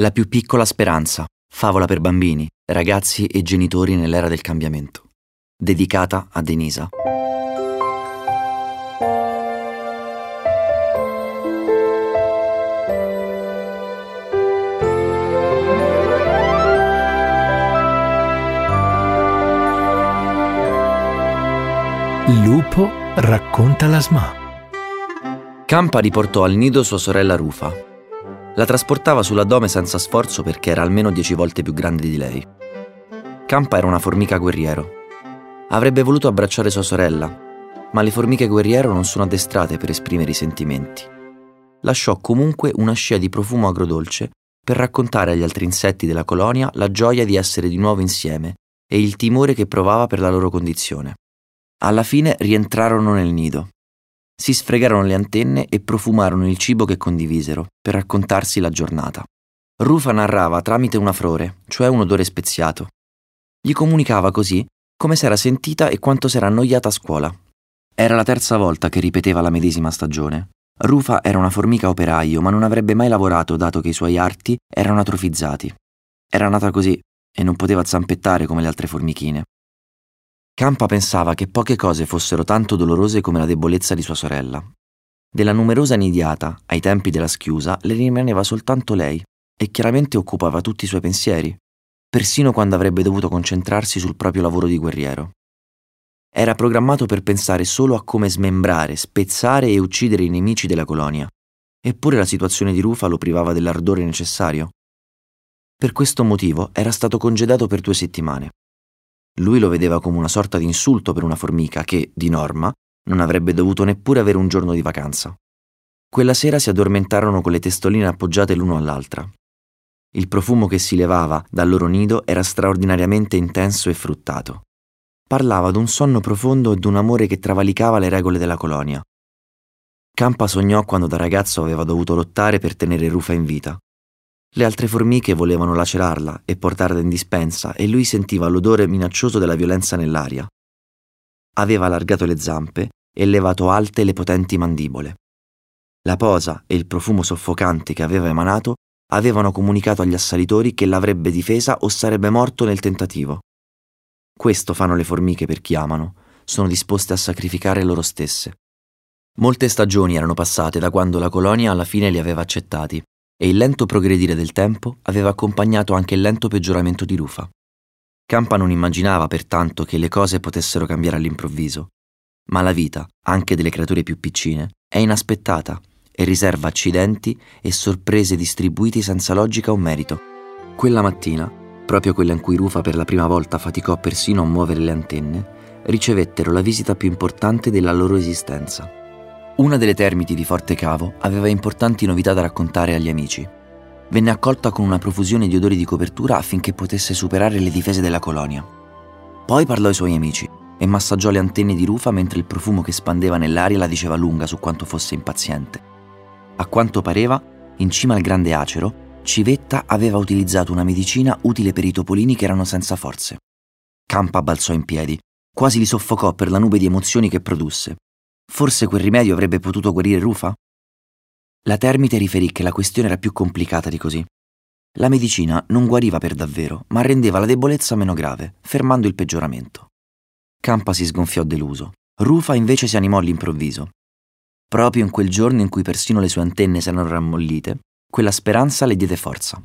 La più piccola speranza, favola per bambini, ragazzi e genitori nell'era del cambiamento. Dedicata a Denisa. Lupo racconta la SMA. Campa riportò al nido sua sorella Rufa, la trasportava sull'addome senza sforzo perché era almeno dieci volte più grande di lei. Campa era una formica guerriero. Avrebbe voluto abbracciare sua sorella, ma le formiche guerriero non sono addestrate per esprimere i sentimenti. Lasciò comunque una scia di profumo agrodolce per raccontare agli altri insetti della colonia la gioia di essere di nuovo insieme e il timore che provava per la loro condizione. Alla fine rientrarono nel nido si sfregarono le antenne e profumarono il cibo che condivisero per raccontarsi la giornata. Rufa narrava tramite una frore, cioè un odore speziato. Gli comunicava così come s'era sentita e quanto s'era annoiata a scuola. Era la terza volta che ripeteva la medesima stagione. Rufa era una formica operaio, ma non avrebbe mai lavorato dato che i suoi arti erano atrofizzati. Era nata così e non poteva zampettare come le altre formichine. Campa pensava che poche cose fossero tanto dolorose come la debolezza di sua sorella. Della numerosa nidiata, ai tempi della schiusa, le rimaneva soltanto lei, e chiaramente occupava tutti i suoi pensieri, persino quando avrebbe dovuto concentrarsi sul proprio lavoro di guerriero. Era programmato per pensare solo a come smembrare, spezzare e uccidere i nemici della colonia, eppure la situazione di Rufa lo privava dell'ardore necessario. Per questo motivo era stato congedato per due settimane. Lui lo vedeva come una sorta di insulto per una formica che, di norma, non avrebbe dovuto neppure avere un giorno di vacanza. Quella sera si addormentarono con le testoline appoggiate l'uno all'altra. Il profumo che si levava dal loro nido era straordinariamente intenso e fruttato. Parlava d'un sonno profondo e d'un amore che travalicava le regole della colonia. Campa sognò quando da ragazzo aveva dovuto lottare per tenere Rufa in vita le altre formiche volevano lacerarla e portarla in dispensa e lui sentiva l'odore minaccioso della violenza nell'aria. Aveva allargato le zampe e levato alte le potenti mandibole. La posa e il profumo soffocante che aveva emanato avevano comunicato agli assalitori che l'avrebbe difesa o sarebbe morto nel tentativo. Questo fanno le formiche per chi amano, sono disposte a sacrificare loro stesse. Molte stagioni erano passate da quando la colonia alla fine li aveva accettati e il lento progredire del tempo aveva accompagnato anche il lento peggioramento di Rufa. Campa non immaginava pertanto che le cose potessero cambiare all'improvviso, ma la vita, anche delle creature più piccine, è inaspettata e riserva accidenti e sorprese distribuiti senza logica o merito. Quella mattina, proprio quella in cui Rufa per la prima volta faticò persino a muovere le antenne, ricevettero la visita più importante della loro esistenza. Una delle termiti di Forte Cavo aveva importanti novità da raccontare agli amici. Venne accolta con una profusione di odori di copertura affinché potesse superare le difese della colonia. Poi parlò ai suoi amici e massaggiò le antenne di Rufa mentre il profumo che spandeva nell'aria la diceva lunga su quanto fosse impaziente. A quanto pareva, in cima al grande acero, Civetta aveva utilizzato una medicina utile per i topolini che erano senza forze. Campa balzò in piedi, quasi li soffocò per la nube di emozioni che produsse Forse quel rimedio avrebbe potuto guarire Rufa? La Termite riferì che la questione era più complicata di così. La medicina non guariva per davvero, ma rendeva la debolezza meno grave, fermando il peggioramento. Campa si sgonfiò deluso. Rufa invece si animò all'improvviso. Proprio in quel giorno in cui persino le sue antenne si erano rammollite, quella speranza le diede forza.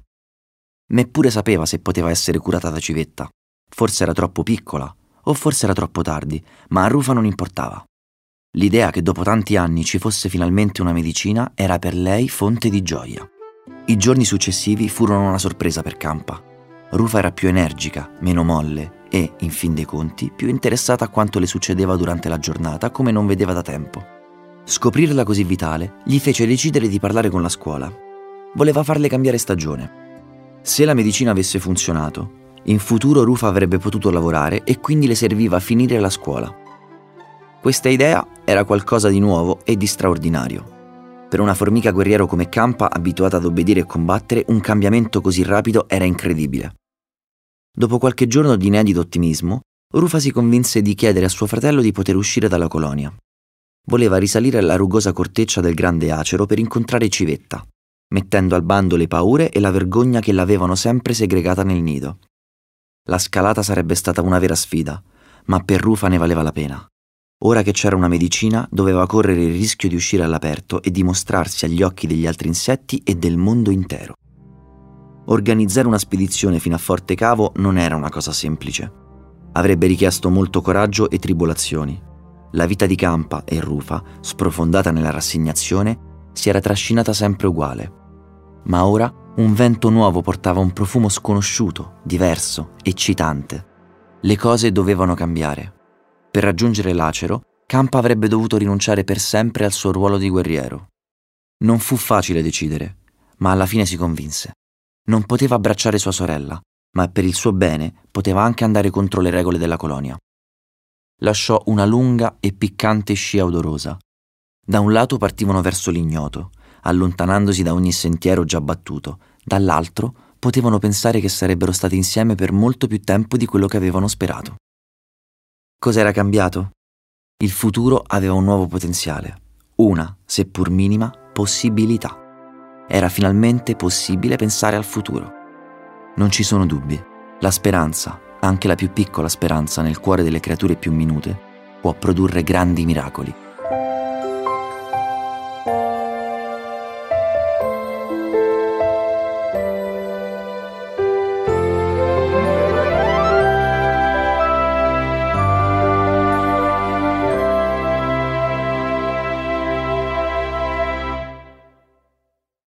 Neppure sapeva se poteva essere curata da civetta. Forse era troppo piccola, o forse era troppo tardi, ma a Rufa non importava. L'idea che dopo tanti anni ci fosse finalmente una medicina era per lei fonte di gioia. I giorni successivi furono una sorpresa per Campa. Rufa era più energica, meno molle e, in fin dei conti, più interessata a quanto le succedeva durante la giornata come non vedeva da tempo. Scoprirla così vitale gli fece decidere di parlare con la scuola. Voleva farle cambiare stagione. Se la medicina avesse funzionato, in futuro Rufa avrebbe potuto lavorare e quindi le serviva finire la scuola. Questa idea era qualcosa di nuovo e di straordinario. Per una formica guerriero come Campa, abituata ad obbedire e combattere, un cambiamento così rapido era incredibile. Dopo qualche giorno di inedito ottimismo, Rufa si convinse di chiedere a suo fratello di poter uscire dalla colonia. Voleva risalire alla rugosa corteccia del grande acero per incontrare Civetta. mettendo al bando le paure e la vergogna che l'avevano sempre segregata nel nido. La scalata sarebbe stata una vera sfida, ma per Rufa ne valeva la pena. Ora che c'era una medicina, doveva correre il rischio di uscire all'aperto e dimostrarsi agli occhi degli altri insetti e del mondo intero. Organizzare una spedizione fino a Forte Cavo non era una cosa semplice. Avrebbe richiesto molto coraggio e tribolazioni. La vita di Campa e Rufa, sprofondata nella rassegnazione, si era trascinata sempre uguale. Ma ora un vento nuovo portava un profumo sconosciuto, diverso, eccitante. Le cose dovevano cambiare. Per raggiungere l'acero, Campa avrebbe dovuto rinunciare per sempre al suo ruolo di guerriero. Non fu facile decidere, ma alla fine si convinse. Non poteva abbracciare sua sorella, ma per il suo bene poteva anche andare contro le regole della colonia. Lasciò una lunga e piccante scia odorosa. Da un lato partivano verso l'ignoto, allontanandosi da ogni sentiero già battuto, dall'altro potevano pensare che sarebbero stati insieme per molto più tempo di quello che avevano sperato. Cos'era cambiato? Il futuro aveva un nuovo potenziale, una, seppur minima, possibilità. Era finalmente possibile pensare al futuro. Non ci sono dubbi. La speranza, anche la più piccola speranza nel cuore delle creature più minute, può produrre grandi miracoli.